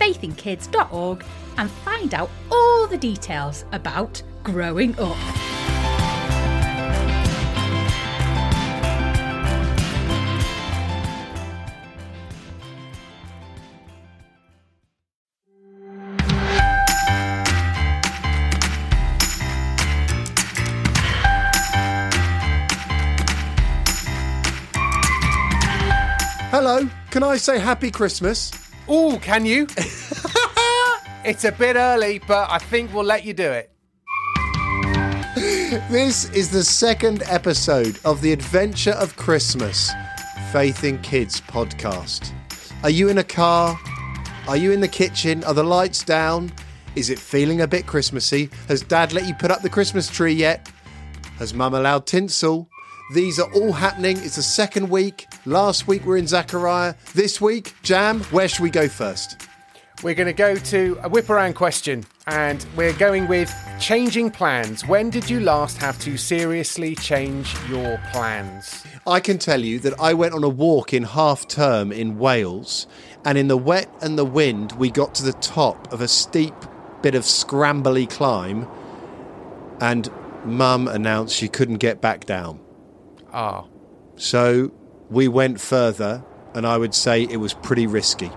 faithinkids.org and find out all the details about growing up. Hello, can I say Happy Christmas? Oh, can you? it's a bit early, but I think we'll let you do it. This is the second episode of the Adventure of Christmas Faith in Kids podcast. Are you in a car? Are you in the kitchen? Are the lights down? Is it feeling a bit Christmassy? Has Dad let you put up the Christmas tree yet? Has Mum allowed tinsel? These are all happening. It's the second week. Last week we're in Zachariah. This week, Jam, where should we go first? We're going to go to a whip around question, and we're going with changing plans. When did you last have to seriously change your plans? I can tell you that I went on a walk in half term in Wales, and in the wet and the wind, we got to the top of a steep bit of scrambly climb, and Mum announced she couldn't get back down. Ah, So we went further, and I would say it was pretty risky.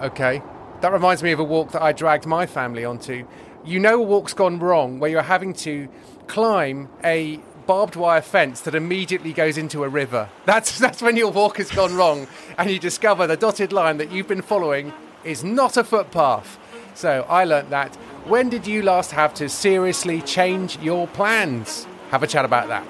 okay. That reminds me of a walk that I dragged my family onto. You know, a walk's gone wrong where you're having to climb a barbed wire fence that immediately goes into a river. That's that's when your walk has gone wrong, and you discover the dotted line that you've been following is not a footpath. So I learnt that. When did you last have to seriously change your plans? Have a chat about that.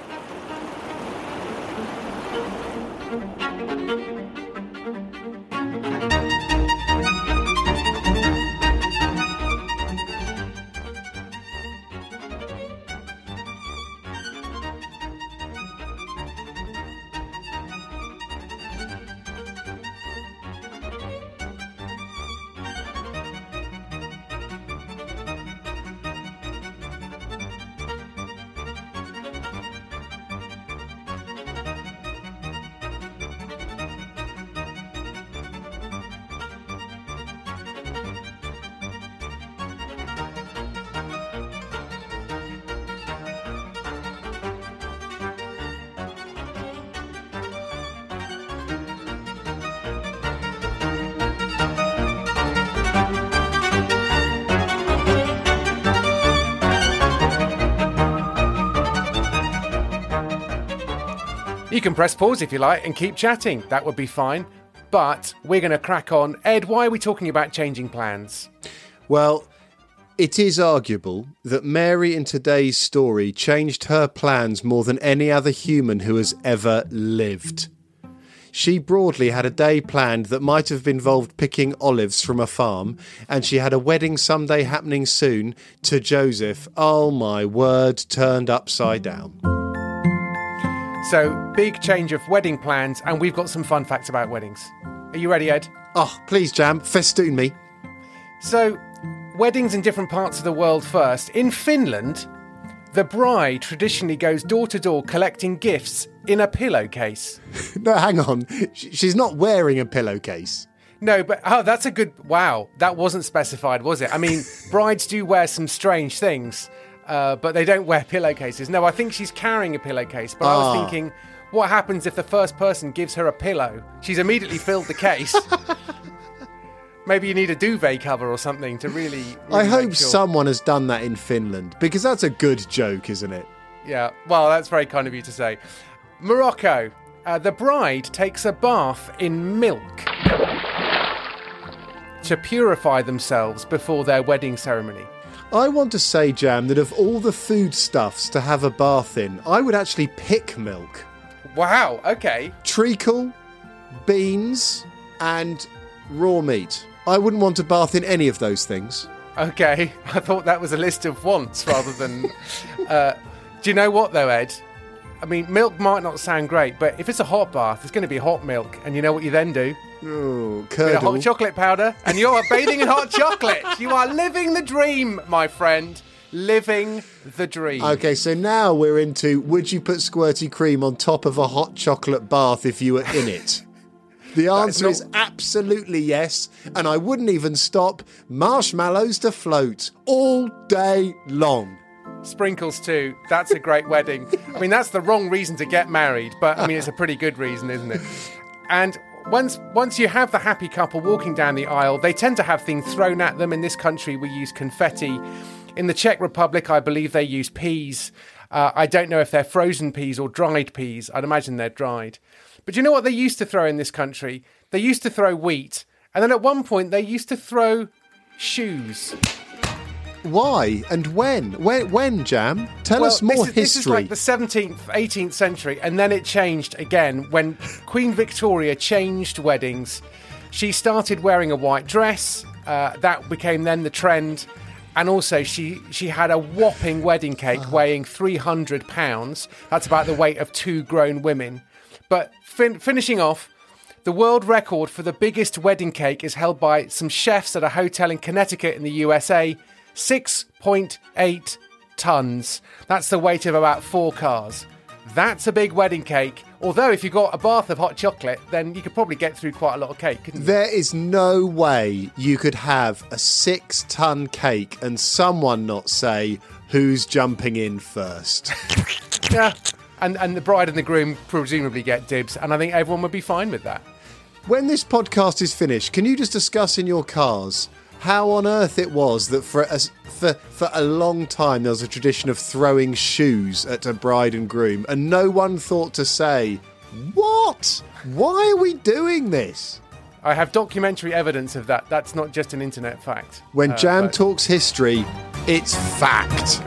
You can press pause if you like and keep chatting. That would be fine. But we're going to crack on. Ed, why are we talking about changing plans? Well, it is arguable that Mary in today's story changed her plans more than any other human who has ever lived. She broadly had a day planned that might have involved picking olives from a farm, and she had a wedding someday happening soon to Joseph. Oh my word, turned upside down. So, big change of wedding plans, and we've got some fun facts about weddings. Are you ready, Ed? Oh, please, Jam, festoon me. So, weddings in different parts of the world first. In Finland, the bride traditionally goes door to door collecting gifts in a pillowcase. No, hang on. She's not wearing a pillowcase. No, but oh, that's a good. Wow, that wasn't specified, was it? I mean, brides do wear some strange things, uh, but they don't wear pillowcases. No, I think she's carrying a pillowcase, but I was Ah. thinking, what happens if the first person gives her a pillow? She's immediately filled the case. Maybe you need a duvet cover or something to really. really I make hope sure. someone has done that in Finland because that's a good joke, isn't it? Yeah, well, that's very kind of you to say. Morocco. Uh, the bride takes a bath in milk to purify themselves before their wedding ceremony. I want to say, Jam, that of all the foodstuffs to have a bath in, I would actually pick milk. Wow, okay. Treacle, beans, and raw meat. I wouldn't want to bath in any of those things. Okay, I thought that was a list of wants rather than. uh, do you know what though, Ed? I mean, milk might not sound great, but if it's a hot bath, it's going to be hot milk, and you know what you then do? Oh, Bit of hot chocolate powder, and you're bathing in hot chocolate. You are living the dream, my friend. Living the dream. Okay, so now we're into would you put squirty cream on top of a hot chocolate bath if you were in it? The answer not- is absolutely yes, and I wouldn't even stop marshmallows to float all day long. Sprinkles too. That's a great wedding. I mean, that's the wrong reason to get married, but I mean, it's a pretty good reason, isn't it? And once once you have the happy couple walking down the aisle, they tend to have things thrown at them. In this country, we use confetti. In the Czech Republic, I believe they use peas. Uh, I don't know if they're frozen peas or dried peas. I'd imagine they're dried. But you know what they used to throw in this country? They used to throw wheat, and then at one point they used to throw shoes. Why and when? When, when Jam? Tell Well, us more this is, This is history. like the 17th, 18th century, and then it changed again when Queen Victoria changed weddings. She started wearing a white dress. Uh, that became then the trend, and also she she had a whopping wedding cake Uh-huh. weighing 300 pounds. That's about the weight of two grown women. But fin- finishing off. The world record for the biggest wedding cake is held by some chefs at a hotel in Connecticut in the USA. 6.8 tons. That's the weight of about four cars. That's a big wedding cake. Although, if you got a bath of hot chocolate, then you could probably get through quite a lot of cake, couldn't you? There is no way you could have a six ton cake and someone not say who's jumping in first. Yeah. And, and the bride and the groom presumably get dibs, and I think everyone would be fine with that. when this podcast is finished, can you just discuss in your cars how on earth it was that for a, for, for a long time there was a tradition of throwing shoes at a bride and groom, and no one thought to say, What? Why are we doing this? I have documentary evidence of that. That's not just an internet fact. When Uh, Jam but- talks history, it's fact.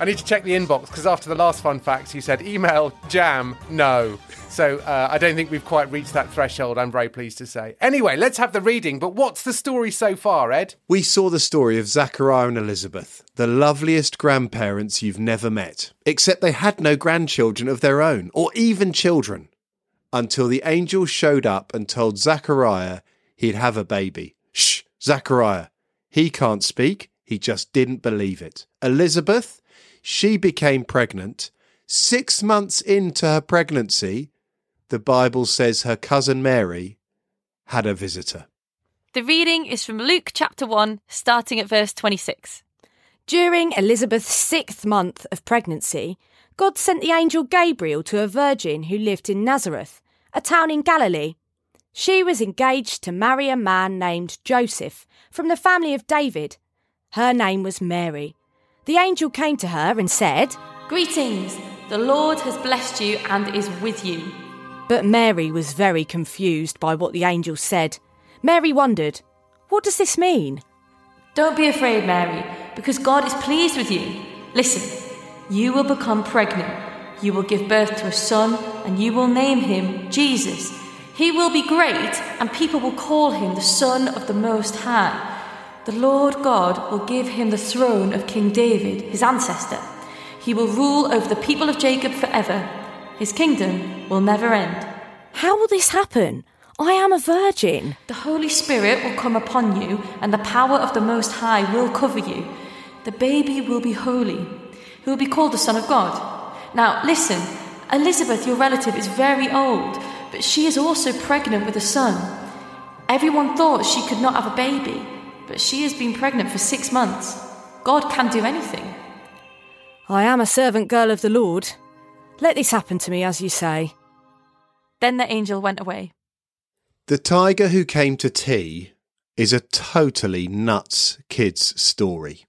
I need to check the inbox because after the last fun facts, you said email jam no. So uh, I don't think we've quite reached that threshold. I'm very pleased to say. Anyway, let's have the reading. But what's the story so far, Ed? We saw the story of Zachariah and Elizabeth, the loveliest grandparents you've never met, except they had no grandchildren of their own, or even children, until the angel showed up and told Zachariah he'd have a baby. Shh, Zachariah. He can't speak, he just didn't believe it. Elizabeth, she became pregnant. Six months into her pregnancy, the Bible says her cousin Mary had a visitor. The reading is from Luke chapter 1, starting at verse 26. During Elizabeth's sixth month of pregnancy, God sent the angel Gabriel to a virgin who lived in Nazareth, a town in Galilee. She was engaged to marry a man named Joseph from the family of David. Her name was Mary. The angel came to her and said, Greetings! The Lord has blessed you and is with you. But Mary was very confused by what the angel said. Mary wondered, What does this mean? Don't be afraid, Mary, because God is pleased with you. Listen, you will become pregnant. You will give birth to a son, and you will name him Jesus. He will be great, and people will call him the Son of the Most High. The Lord God will give him the throne of King David, his ancestor. He will rule over the people of Jacob forever. His kingdom will never end. How will this happen? I am a virgin. The Holy Spirit will come upon you, and the power of the Most High will cover you. The baby will be holy. He will be called the Son of God. Now, listen Elizabeth, your relative, is very old, but she is also pregnant with a son. Everyone thought she could not have a baby, but she has been pregnant for six months. God can do anything. I am a servant girl of the Lord. Let this happen to me as you say. Then the angel went away. The Tiger Who Came to Tea is a totally nuts kids' story.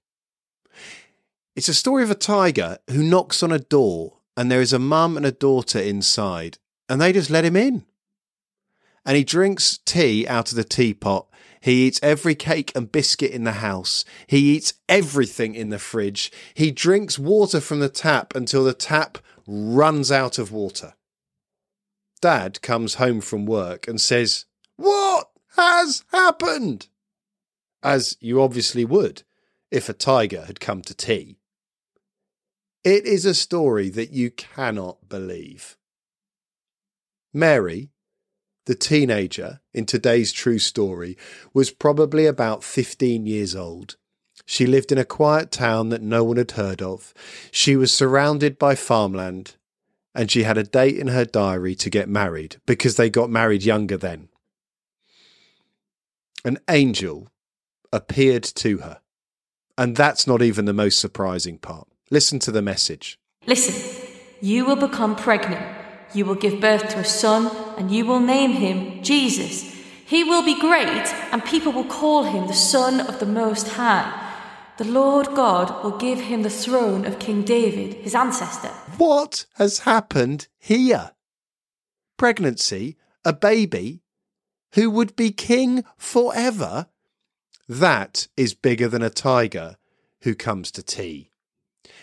It's a story of a tiger who knocks on a door and there is a mum and a daughter inside and they just let him in. And he drinks tea out of the teapot. He eats every cake and biscuit in the house. He eats everything in the fridge. He drinks water from the tap until the tap runs out of water. Dad comes home from work and says, What has happened? As you obviously would if a tiger had come to tea. It is a story that you cannot believe. Mary, the teenager in today's true story, was probably about 15 years old. She lived in a quiet town that no one had heard of. She was surrounded by farmland, and she had a date in her diary to get married because they got married younger then. An angel appeared to her, and that's not even the most surprising part. Listen to the message. Listen, you will become pregnant. You will give birth to a son, and you will name him Jesus. He will be great, and people will call him the Son of the Most High. The Lord God will give him the throne of King David, his ancestor. What has happened here? Pregnancy, a baby who would be king forever? That is bigger than a tiger who comes to tea.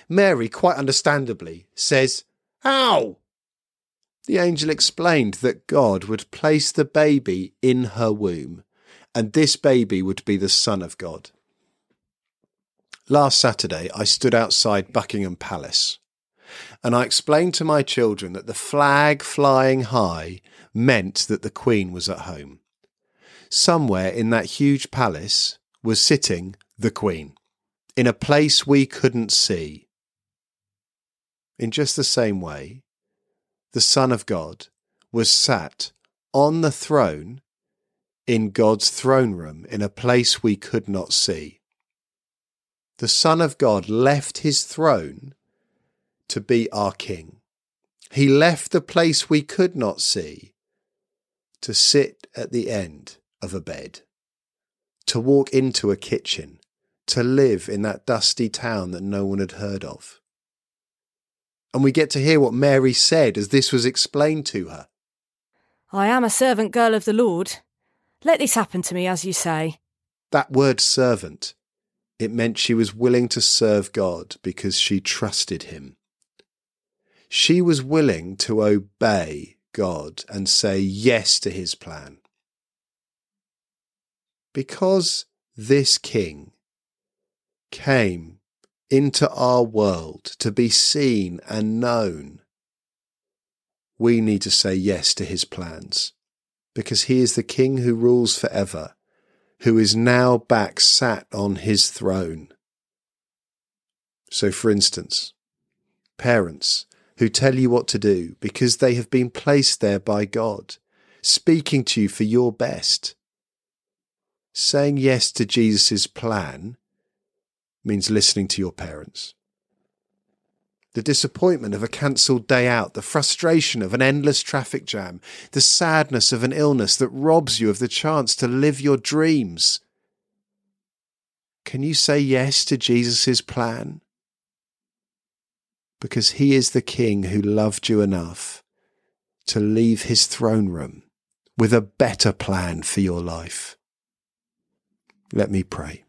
Mary, quite understandably, says, How? The angel explained that God would place the baby in her womb, and this baby would be the Son of God. Last Saturday, I stood outside Buckingham Palace, and I explained to my children that the flag flying high meant that the Queen was at home. Somewhere in that huge palace was sitting the Queen, in a place we couldn't see, in just the same way, the Son of God was sat on the throne in God's throne room in a place we could not see. The Son of God left his throne to be our King. He left the place we could not see to sit at the end of a bed, to walk into a kitchen, to live in that dusty town that no one had heard of and we get to hear what Mary said as this was explained to her. I am a servant girl of the Lord. Let this happen to me as you say. That word servant, it meant she was willing to serve God because she trusted him. She was willing to obey God and say yes to his plan. Because this king came into our world to be seen and known, we need to say yes to his plans because he is the king who rules forever, who is now back sat on his throne. So, for instance, parents who tell you what to do because they have been placed there by God, speaking to you for your best. Saying yes to Jesus' plan means listening to your parents. The disappointment of a cancelled day out, the frustration of an endless traffic jam, the sadness of an illness that robs you of the chance to live your dreams. Can you say yes to Jesus' plan? Because he is the king who loved you enough to leave his throne room with a better plan for your life. Let me pray.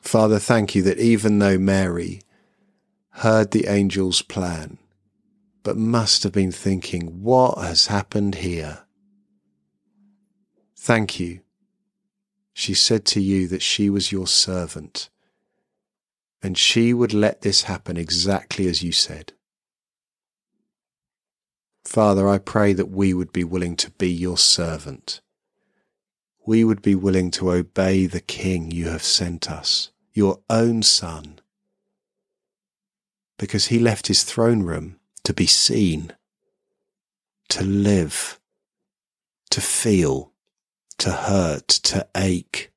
Father, thank you that even though Mary heard the angel's plan, but must have been thinking, what has happened here? Thank you. She said to you that she was your servant, and she would let this happen exactly as you said. Father, I pray that we would be willing to be your servant we would be willing to obey the King you have sent us, your own Son, because he left his throne room to be seen, to live, to feel, to hurt, to ache.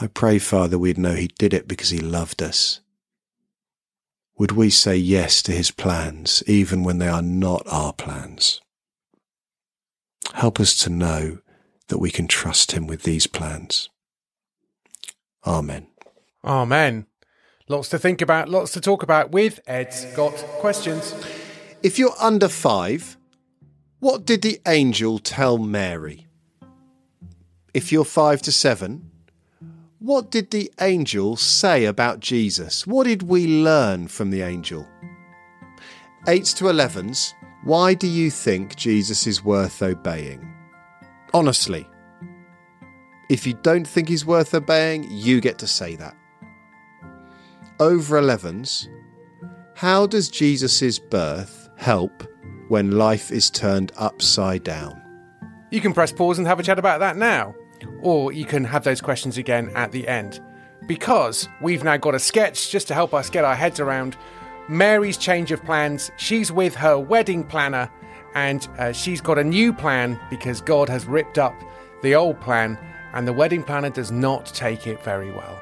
I pray, Father, we'd know he did it because he loved us. Would we say yes to his plans even when they are not our plans? Help us to know that we can trust Him with these plans. Amen. Amen. Lots to think about, lots to talk about with Ed's Got Questions. If you're under five, what did the angel tell Mary? If you're five to seven, what did the angel say about Jesus? What did we learn from the angel? Eights to elevens, why do you think Jesus is worth obeying? Honestly. If you don't think he's worth obeying, you get to say that. Over 11s, how does Jesus' birth help when life is turned upside down? You can press pause and have a chat about that now, or you can have those questions again at the end. Because we've now got a sketch just to help us get our heads around Mary's change of plans. She's with her wedding planner and uh, she's got a new plan because God has ripped up the old plan, and the wedding planner does not take it very well.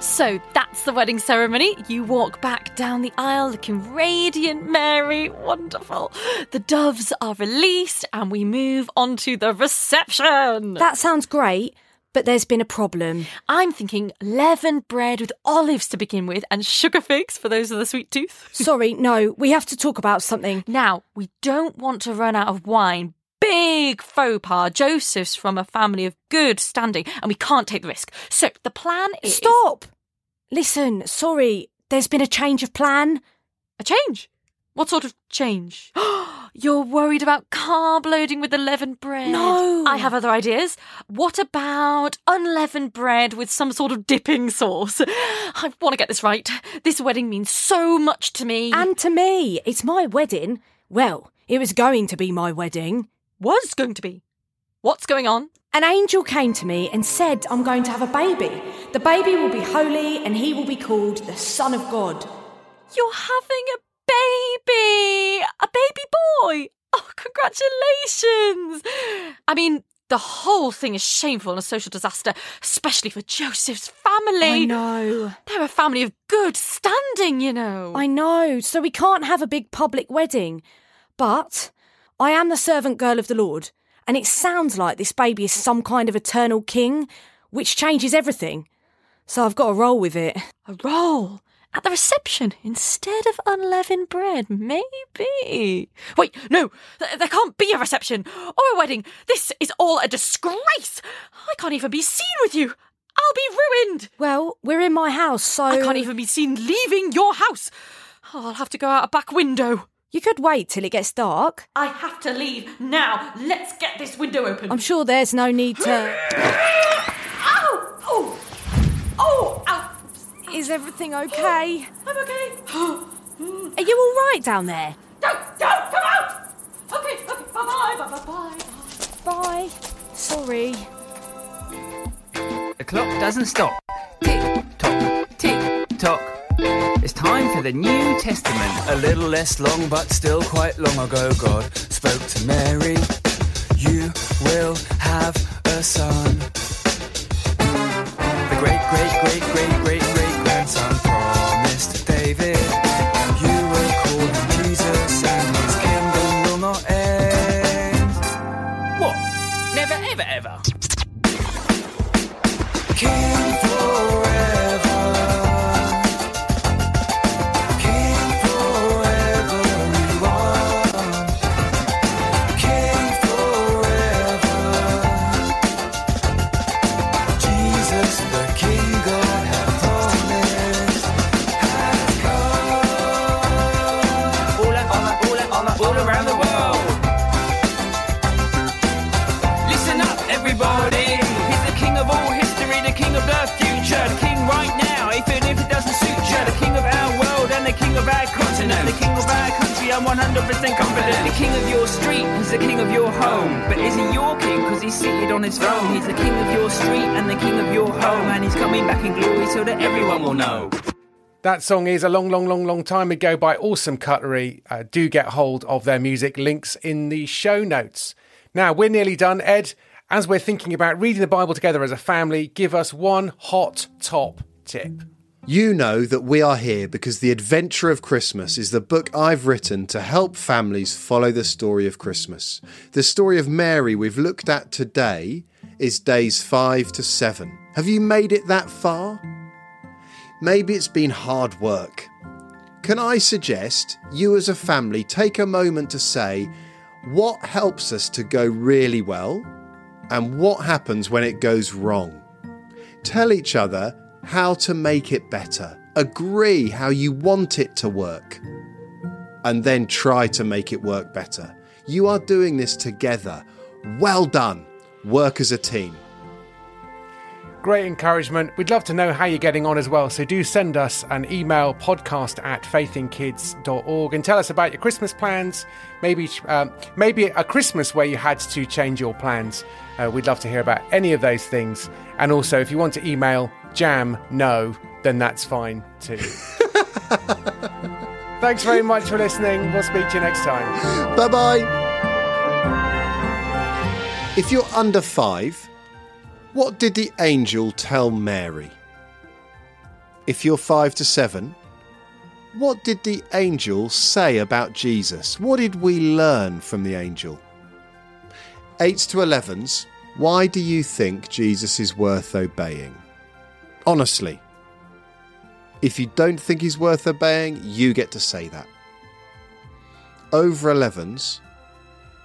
So that's the wedding ceremony. You walk back down the aisle looking radiant, Mary. Wonderful. The doves are released and we move on to the reception. That sounds great, but there's been a problem. I'm thinking leavened bread with olives to begin with and sugar figs for those of the sweet tooth. Sorry, no, we have to talk about something. Now, we don't want to run out of wine. Big faux pas. Joseph's from a family of good standing, and we can't take the risk. So the plan is. Stop! Listen, sorry, there's been a change of plan. A change? What sort of change? You're worried about carb loading with the leavened bread? No. I have other ideas. What about unleavened bread with some sort of dipping sauce? I want to get this right. This wedding means so much to me. And to me, it's my wedding. Well, it was going to be my wedding. was going to be. What's going on? An angel came to me and said, I'm going to have a baby. The baby will be holy and he will be called the Son of God. You're having a baby! A baby boy! Oh, congratulations! I mean, the whole thing is shameful and a social disaster, especially for Joseph's family. I know. They're a family of good standing, you know. I know. So we can't have a big public wedding. But I am the servant girl of the Lord, and it sounds like this baby is some kind of eternal king, which changes everything. So I've got to roll with it. A roll at the reception instead of unleavened bread, maybe. Wait, no, th- there can't be a reception or a wedding. This is all a disgrace. I can't even be seen with you. I'll be ruined. Well, we're in my house, so. I can't even be seen leaving your house. Oh, I'll have to go out a back window. You could wait till it gets dark. I have to leave now. Let's get this window open. I'm sure there's no need to. Ow! Oh! oh! Oh! Ow! Is everything okay? I'm okay. Mm. Are you all right down there? Don't, don't come out! Okay, okay, bye bye, bye bye, bye. Bye. Sorry. The clock doesn't stop. Tick tock, tick tock. It's time for the New Testament. A little less long, but still quite long ago, God spoke to Mary. You will have a son. The great, great, great, great, great, great 100% confident. The king of your street, he's the king of your home. But is he your king? Because he's seated on his throne. He's the king of your street and the king of your home. And he's coming back in glory so that everyone will know. That song is a long, long, long, long time ago by Awesome Cutlery. Uh, do get hold of their music links in the show notes. Now, we're nearly done. Ed, as we're thinking about reading the Bible together as a family, give us one hot top tip. You know that we are here because The Adventure of Christmas is the book I've written to help families follow the story of Christmas. The story of Mary we've looked at today is days 5 to 7. Have you made it that far? Maybe it's been hard work. Can I suggest you as a family take a moment to say what helps us to go really well and what happens when it goes wrong? Tell each other how to make it better. Agree how you want it to work. And then try to make it work better. You are doing this together. Well done. Work as a team. Great encouragement. We'd love to know how you're getting on as well. So do send us an email podcast at faithinkids.org and tell us about your Christmas plans. Maybe um, maybe a Christmas where you had to change your plans. Uh, we'd love to hear about any of those things. And also, if you want to email jam no, then that's fine too. Thanks very much for listening. We'll speak to you next time. Bye bye. If you're under five, what did the angel tell Mary? If you're five to seven, what did the angel say about Jesus? What did we learn from the angel? Eights to elevens, why do you think Jesus is worth obeying? Honestly. If you don't think he's worth obeying, you get to say that. Over 11s,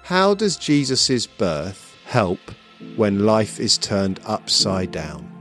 how does Jesus' birth help when life is turned upside down?